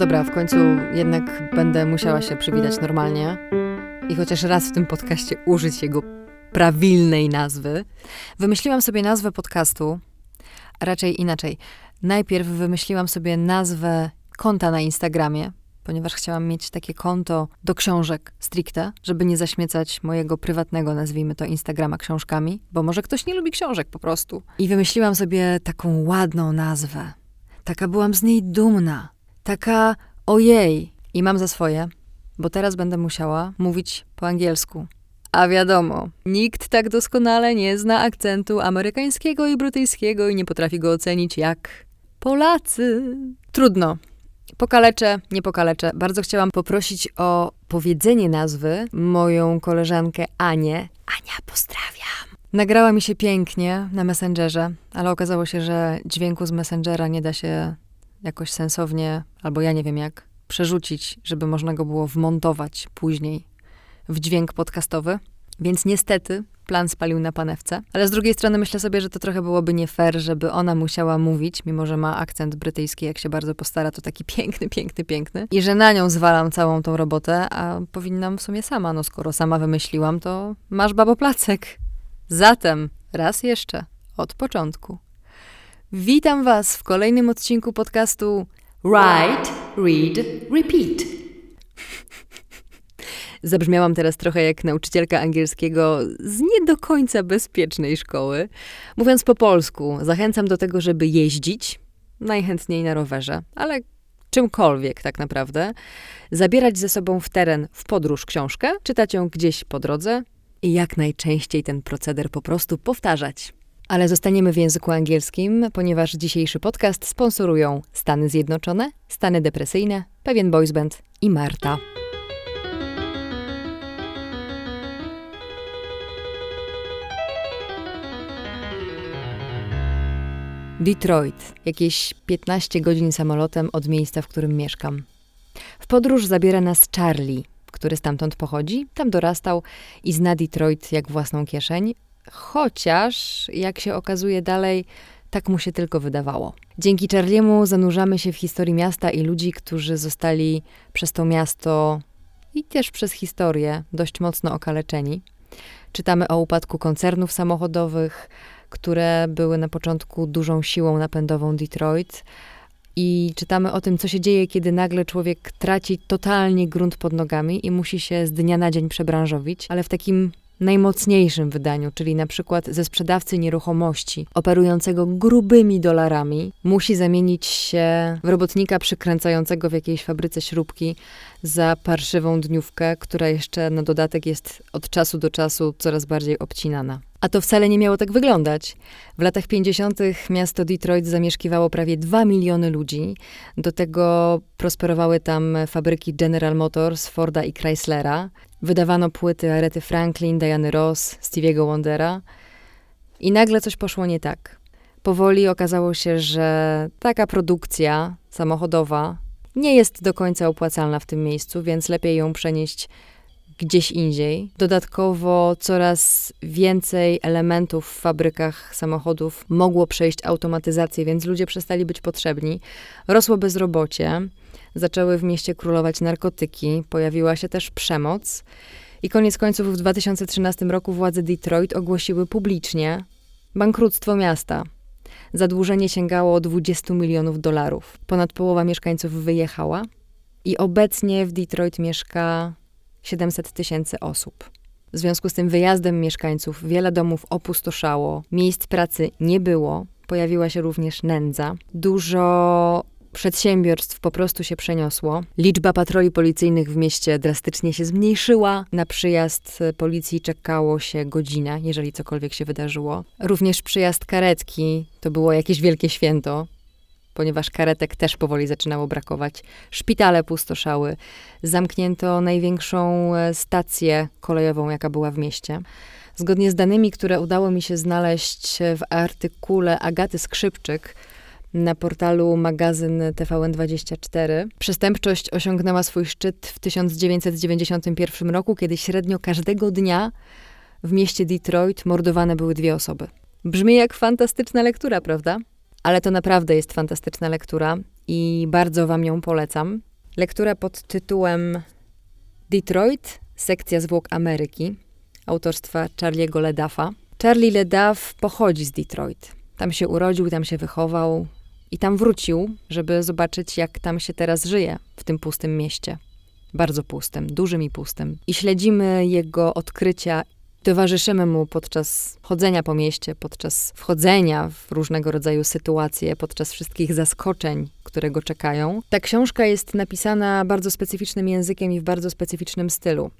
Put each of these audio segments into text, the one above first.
Dobra, w końcu jednak będę musiała się przywitać normalnie i chociaż raz w tym podcaście użyć jego prawilnej nazwy. Wymyśliłam sobie nazwę podcastu, a raczej inaczej. Najpierw wymyśliłam sobie nazwę konta na Instagramie, ponieważ chciałam mieć takie konto do książek stricte, żeby nie zaśmiecać mojego prywatnego, nazwijmy to, Instagrama książkami, bo może ktoś nie lubi książek po prostu. I wymyśliłam sobie taką ładną nazwę. Taka byłam z niej dumna. Taka ojej. I mam za swoje, bo teraz będę musiała mówić po angielsku. A wiadomo, nikt tak doskonale nie zna akcentu amerykańskiego i brytyjskiego i nie potrafi go ocenić jak Polacy. Trudno. Pokaleczę, nie pokaleczę. Bardzo chciałam poprosić o powiedzenie nazwy moją koleżankę Anię. Ania, pozdrawiam. Nagrała mi się pięknie na Messengerze, ale okazało się, że dźwięku z Messengera nie da się jakoś sensownie, albo ja nie wiem jak, przerzucić, żeby można go było wmontować później w dźwięk podcastowy. Więc niestety plan spalił na panewce. Ale z drugiej strony myślę sobie, że to trochę byłoby nie fair, żeby ona musiała mówić, mimo że ma akcent brytyjski, jak się bardzo postara, to taki piękny, piękny, piękny. I że na nią zwalam całą tą robotę, a powinnam w sumie sama. No skoro sama wymyśliłam, to masz babo placek. Zatem raz jeszcze, od początku. Witam Was w kolejnym odcinku podcastu Write, Read, Repeat. Zabrzmiałam teraz trochę jak nauczycielka angielskiego z nie do końca bezpiecznej szkoły. Mówiąc po polsku, zachęcam do tego, żeby jeździć, najchętniej na rowerze, ale czymkolwiek tak naprawdę, zabierać ze sobą w teren w podróż książkę, czytać ją gdzieś po drodze i jak najczęściej ten proceder po prostu powtarzać. Ale zostaniemy w języku angielskim, ponieważ dzisiejszy podcast sponsorują Stany Zjednoczone, Stany Depresyjne, pewien boys band i Marta. Detroit, jakieś 15 godzin samolotem od miejsca, w którym mieszkam. W podróż zabiera nas Charlie, który stamtąd pochodzi, tam dorastał i zna Detroit jak własną kieszeń, chociaż, jak się okazuje dalej, tak mu się tylko wydawało. Dzięki Charliemu zanurzamy się w historii miasta i ludzi, którzy zostali przez to miasto i też przez historię dość mocno okaleczeni. Czytamy o upadku koncernów samochodowych, które były na początku dużą siłą napędową Detroit. I czytamy o tym, co się dzieje, kiedy nagle człowiek traci totalnie grunt pod nogami i musi się z dnia na dzień przebranżowić, ale w takim najmocniejszym wydaniu, czyli na przykład ze sprzedawcy nieruchomości operującego grubymi dolarami, musi zamienić się w robotnika przykręcającego w jakiejś fabryce śrubki za parszywą dniówkę, która jeszcze na dodatek jest od czasu do czasu coraz bardziej obcinana. A to wcale nie miało tak wyglądać. W latach 50. miasto Detroit zamieszkiwało prawie 2 miliony ludzi. Do tego prosperowały tam fabryki General Motors, Forda i Chryslera. Wydawano płyty Arety Franklin, Diany Ross, Stevie'ego Wondera. I nagle coś poszło nie tak. Powoli okazało się, że taka produkcja samochodowa nie jest do końca opłacalna w tym miejscu, więc lepiej ją przenieść gdzieś indziej. Dodatkowo coraz więcej elementów w fabrykach samochodów mogło przejść automatyzację, więc ludzie przestali być potrzebni. Rosło bezrobocie, zaczęły w mieście królować narkotyki, pojawiła się też przemoc. I koniec końców w 2013 roku władze Detroit ogłosiły publicznie bankructwo miasta. Zadłużenie sięgało 20 milionów dolarów. Ponad połowa mieszkańców wyjechała i obecnie w Detroit mieszka 700 tysięcy osób. W związku z tym wyjazdem mieszkańców wiele domów opustoszało, miejsc pracy nie było, pojawiła się również nędza. Dużo przedsiębiorstw po prostu się przeniosło. Liczba patroli policyjnych w mieście drastycznie się zmniejszyła. Na przyjazd policji czekało się godzina, jeżeli cokolwiek się wydarzyło. Również przyjazd karetki to było jakieś wielkie święto ponieważ karetek też powoli zaczynało brakować. Szpitale pustoszały. Zamknięto największą e, stację kolejową, jaka była w mieście. Zgodnie z danymi, które udało mi się znaleźć w artykule Agaty Skrzypczyk, na portalu magazyn TVN24. Przestępczość osiągnęła swój szczyt w 1991 roku, kiedy średnio każdego dnia w mieście Detroit mordowane były dwie osoby. Brzmi jak fantastyczna lektura, prawda? Ale to naprawdę jest fantastyczna lektura i bardzo Wam ją polecam. Lektura pod tytułem Detroit, sekcja zwłok Ameryki, autorstwa Charlie'ego Ledafa. Charlie Ledaf pochodzi z Detroit. Tam się urodził, tam się wychował i tam wrócił, żeby zobaczyć, jak tam się teraz żyje w tym pustym mieście. Bardzo pustym, dużym i pustym. I śledzimy jego odkrycia Towarzyszymy mu podczas chodzenia po mieście, podczas wchodzenia w różnego rodzaju sytuacje, podczas wszystkich zaskoczeń, które go czekają. Ta książka jest napisana bardzo specyficznym językiem i w bardzo specyficznym stylu.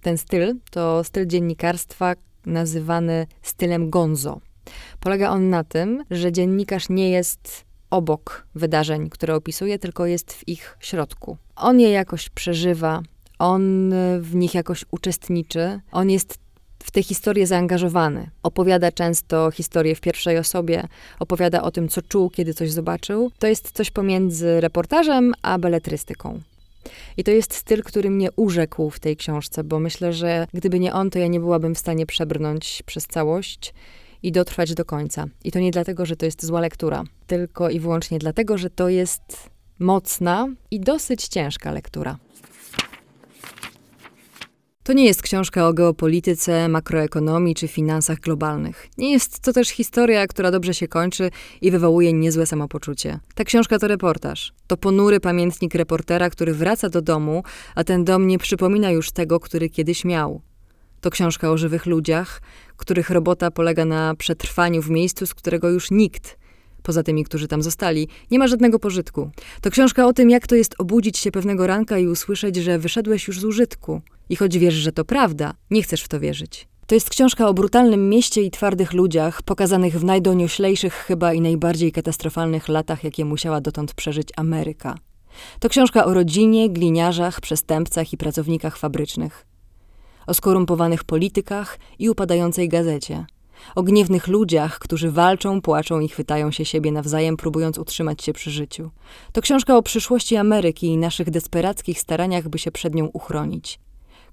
Ten styl to styl dziennikarstwa nazywany stylem gonzo. Polega on na tym, że dziennikarz nie jest obok wydarzeń, które opisuje, tylko jest w ich środku. On je jakoś przeżywa, on w nich jakoś uczestniczy, on jest w tę historię zaangażowany. Opowiada często historię w pierwszej osobie, opowiada o tym, co czuł, kiedy coś zobaczył. To jest coś pomiędzy reportażem a beletrystyką. I to jest styl, który mnie urzekł w tej książce, bo myślę, że gdyby nie on, to ja nie byłabym w stanie przebrnąć przez całość i dotrwać do końca. I to nie dlatego, że to jest zła lektura, tylko i wyłącznie dlatego, że to jest mocna i dosyć ciężka lektura. To nie jest książka o geopolityce, makroekonomii czy finansach globalnych. Nie jest to też historia, która dobrze się kończy i wywołuje niezłe samopoczucie. Ta książka to reportaż. To ponury pamiętnik reportera, który wraca do domu, a ten dom nie przypomina już tego, który kiedyś miał. To książka o żywych ludziach, których robota polega na przetrwaniu w miejscu, z którego już nikt, poza tymi, którzy tam zostali, nie ma żadnego pożytku. To książka o tym, jak to jest obudzić się pewnego ranka i usłyszeć, że wyszedłeś już z użytku. I choć wiesz, że to prawda, nie chcesz w to wierzyć. To jest książka o brutalnym mieście i twardych ludziach, pokazanych w najdonioślejszych chyba i najbardziej katastrofalnych latach, jakie musiała dotąd przeżyć Ameryka. To książka o rodzinie, gliniarzach, przestępcach i pracownikach fabrycznych. O skorumpowanych politykach i upadającej gazecie. O gniewnych ludziach, którzy walczą, płaczą i chwytają się siebie nawzajem, próbując utrzymać się przy życiu. To książka o przyszłości Ameryki i naszych desperackich staraniach, by się przed nią uchronić.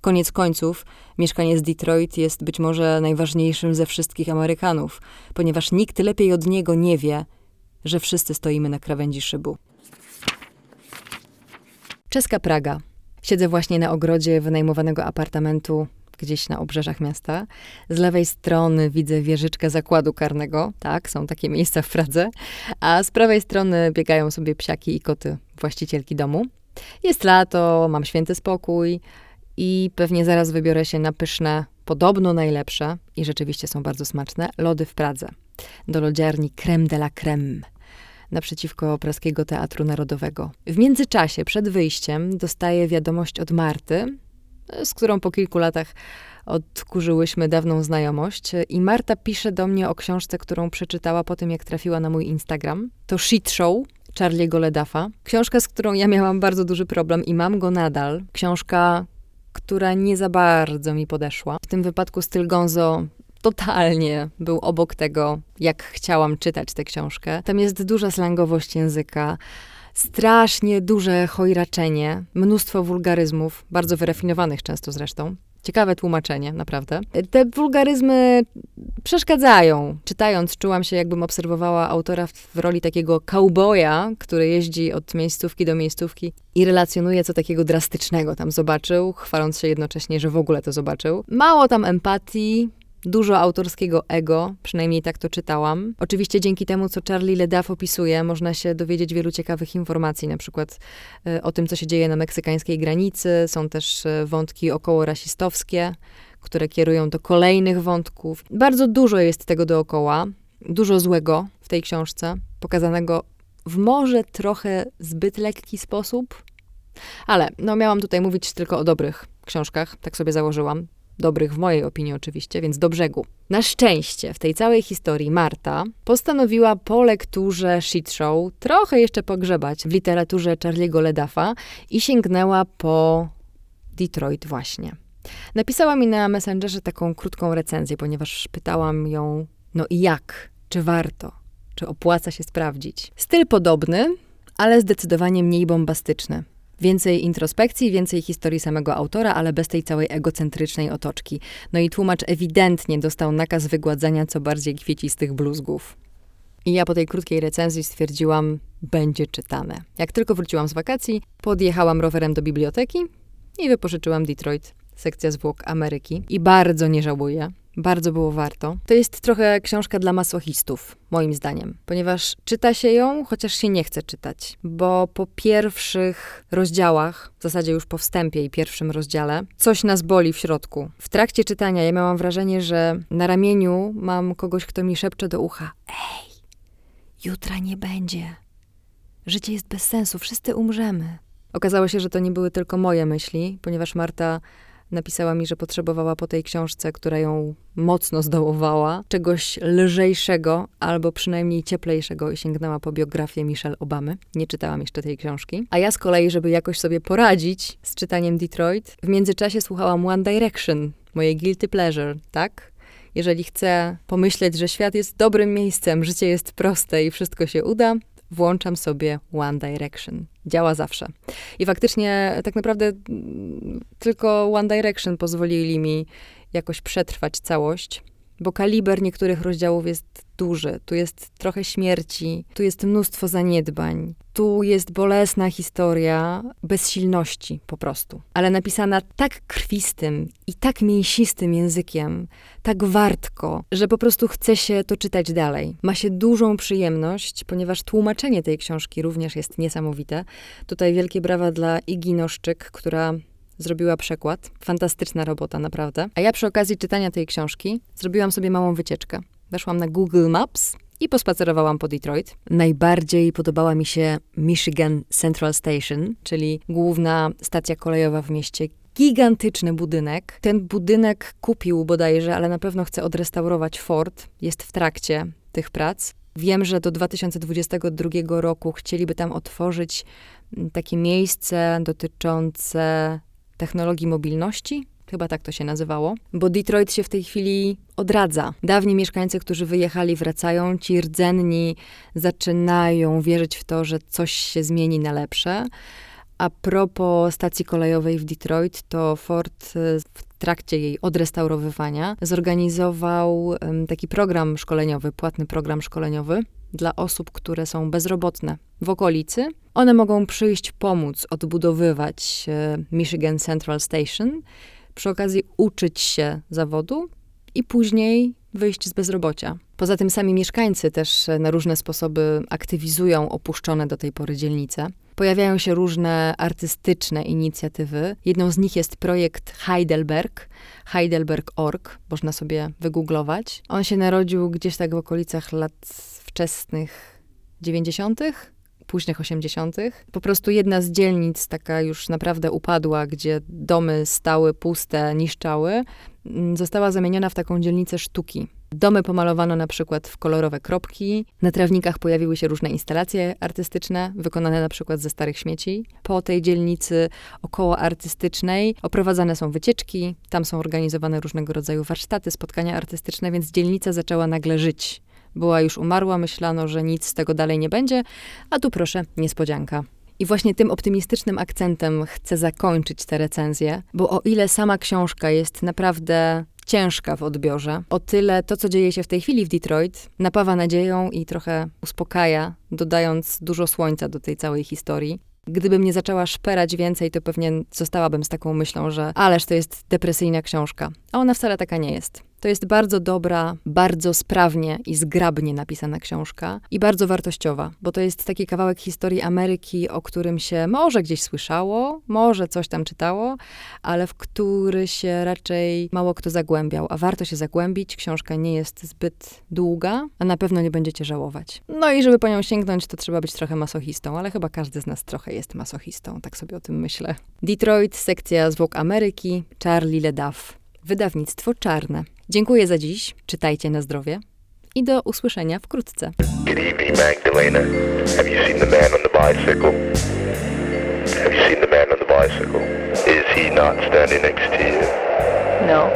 Koniec końców, mieszkanie z Detroit jest być może najważniejszym ze wszystkich Amerykanów, ponieważ nikt lepiej od niego nie wie, że wszyscy stoimy na krawędzi szybu. Czeska Praga. Siedzę właśnie na ogrodzie wynajmowanego apartamentu gdzieś na obrzeżach miasta. Z lewej strony widzę wieżyczkę zakładu karnego. Tak, są takie miejsca w Pradze. A z prawej strony biegają sobie psiaki i koty właścicielki domu. Jest lato, mam święty spokój i pewnie zaraz wybiorę się na pyszne, podobno najlepsze i rzeczywiście są bardzo smaczne, lody w Pradze. Do lodziarni Creme de la Creme naprzeciwko Praskiego Teatru Narodowego. W międzyczasie, przed wyjściem, dostaję wiadomość od Marty, z którą po kilku latach odkurzyłyśmy dawną znajomość. I Marta pisze do mnie o książce, którą przeczytała po tym, jak trafiła na mój Instagram. To Shit Show Charlie'ego Ledafa. Książka, z którą ja miałam bardzo duży problem i mam go nadal. Książka, która nie za bardzo mi podeszła. W tym wypadku styl Gonzo totalnie był obok tego, jak chciałam czytać tę książkę. Tam jest duża slangowość języka, strasznie duże chojraczenie, mnóstwo wulgaryzmów, bardzo wyrafinowanych często zresztą. Ciekawe tłumaczenie, naprawdę. Te wulgaryzmy przeszkadzają. Czytając, czułam się, jakbym obserwowała autora w roli takiego cowboya, który jeździ od miejscówki do miejscówki i relacjonuje, co takiego drastycznego tam zobaczył, chwaląc się jednocześnie, że w ogóle to zobaczył. Mało tam empatii, dużo autorskiego ego, przynajmniej tak to czytałam. Oczywiście dzięki temu, co Charlie Leduff opisuje, można się dowiedzieć wielu ciekawych informacji, na przykład y, o tym, co się dzieje na meksykańskiej granicy. Są też y, wątki około rasistowskie, które kierują do kolejnych wątków. Bardzo dużo jest tego dookoła, dużo złego w tej książce, pokazanego w może trochę zbyt lekki sposób. Ale no, miałam tutaj mówić tylko o dobrych książkach, tak sobie założyłam dobrych w mojej opinii oczywiście, więc do brzegu. Na szczęście w tej całej historii Marta postanowiła po lekturze Shit Show trochę jeszcze pogrzebać w literaturze Charlie'ego Ledafa i sięgnęła po Detroit właśnie. Napisała mi na Messengerze taką krótką recenzję, ponieważ pytałam ją, no i jak? Czy warto? Czy opłaca się sprawdzić? Styl podobny, ale zdecydowanie mniej bombastyczny. Więcej introspekcji, więcej historii samego autora, ale bez tej całej egocentrycznej otoczki. No i tłumacz ewidentnie dostał nakaz wygładzania co bardziej kwiecistych bluzgów. I ja po tej krótkiej recenzji stwierdziłam, będzie czytane. Jak tylko wróciłam z wakacji, podjechałam rowerem do biblioteki i wypożyczyłam Detroit, sekcja zwłok Ameryki. I bardzo nie żałuję. Bardzo było warto. To jest trochę książka dla masochistów, moim zdaniem, ponieważ czyta się ją, chociaż się nie chce czytać, bo po pierwszych rozdziałach, w zasadzie już po wstępie i pierwszym rozdziale, coś nas boli w środku. W trakcie czytania ja miałam wrażenie, że na ramieniu mam kogoś, kto mi szepcze do ucha: Ej, jutra nie będzie. Życie jest bez sensu, wszyscy umrzemy. Okazało się, że to nie były tylko moje myśli, ponieważ Marta napisała mi, że potrzebowała po tej książce, która ją mocno zdołowała, czegoś lżejszego albo przynajmniej cieplejszego i sięgnęła po biografię Michelle Obamy. Nie czytałam jeszcze tej książki. A ja z kolei, żeby jakoś sobie poradzić z czytaniem Detroit, w międzyczasie słuchałam One Direction, moje guilty pleasure, tak? Jeżeli chcę pomyśleć, że świat jest dobrym miejscem, życie jest proste i wszystko się uda, włączam sobie One Direction. Działa zawsze. I faktycznie tak naprawdę tylko One Direction pozwolili mi jakoś przetrwać całość, bo kaliber niektórych rozdziałów jest duży. Tu jest trochę śmierci, tu jest mnóstwo zaniedbań, tu jest bolesna historia bezsilności po prostu. Ale napisana tak krwistym i tak mięsistym językiem, tak wartko, że po prostu chce się to czytać dalej. Ma się dużą przyjemność, ponieważ tłumaczenie tej książki również jest niesamowite. Tutaj wielkie brawa dla Igi Noszczyk, która zrobiła przekład. Fantastyczna robota, naprawdę. A ja przy okazji czytania tej książki zrobiłam sobie małą wycieczkę. Weszłam na Google Maps i pospacerowałam po Detroit. Najbardziej podobała mi się Michigan Central Station, czyli główna stacja kolejowa w mieście. Gigantyczny budynek. Ten budynek kupił bodajże, ale na pewno chce odrestaurować Ford. Jest w trakcie tych prac. Wiem, że do 2022 roku chcieliby tam otworzyć mm, takie miejsce dotyczące technologii mobilności, chyba tak to się nazywało, bo Detroit się w tej chwili odradza. Dawni mieszkańcy, którzy wyjechali, wracają, ci rdzenni zaczynają wierzyć w to, że coś się zmieni na lepsze. A propos stacji kolejowej w Detroit, to Ford y, w trakcie jej odrestaurowywania zorganizował taki program szkoleniowy, płatny program szkoleniowy dla osób, które są bezrobotne w okolicy. One mogą przyjść pomóc odbudowywać e, Michigan Central Station, przy okazji uczyć się zawodu i później wyjść z bezrobocia. Poza tym sami mieszkańcy też na różne sposoby aktywizują opuszczone do tej pory dzielnice. Pojawiają się różne artystyczne inicjatywy. Jedną z nich jest projekt Heidelberg, heidelberg.org, można sobie wygooglować. On się narodził gdzieś tak w okolicach lat wczesnych 90., późnych 80. Po prostu jedna z dzielnic, taka już naprawdę upadła, gdzie domy stały puste, niszczały, mm, została zamieniona w taką dzielnicę sztuki. Domy pomalowano na przykład w kolorowe kropki, na trawnikach pojawiły się różne instalacje artystyczne, wykonane na przykład ze starych śmieci. Po tej dzielnicy około artystycznej oprowadzane są wycieczki, tam są organizowane różnego rodzaju warsztaty, spotkania artystyczne, więc dzielnica zaczęła nagle żyć była już umarła, myślano, że nic z tego dalej nie będzie, a tu proszę, niespodzianka. I właśnie tym optymistycznym akcentem chcę zakończyć tę recenzję, bo o ile sama książka jest naprawdę ciężka w odbiorze, o tyle to, co dzieje się w tej chwili w Detroit, napawa nadzieją i trochę uspokaja, dodając dużo słońca do tej całej historii. Gdybym nie zaczęła szperać więcej, to pewnie zostałabym z taką myślą, że ależ to jest depresyjna książka. A ona wcale taka nie jest. To jest bardzo dobra, bardzo sprawnie i zgrabnie napisana książka i bardzo wartościowa, bo to jest taki kawałek historii Ameryki, o którym się może gdzieś słyszało, może coś tam czytało, ale w który się raczej mało kto zagłębiał. A warto się zagłębić. Książka nie jest zbyt długa, a na pewno nie będziecie żałować. No i żeby po nią sięgnąć, to trzeba być trochę masochistą, ale chyba każdy z nas trochę jest masochistą, tak sobie o tym myślę. Detroit, sekcja zwłok Ameryki, Charlie LeDuff. Wydawnictwo Czarne. Dziękuję za dziś. Czytajcie na zdrowie i do usłyszenia wkrótce. Good evening, Magdalena. Have you seen the man on the bicycle? Have you seen the man on the bicycle? Is he not standing next to you? No.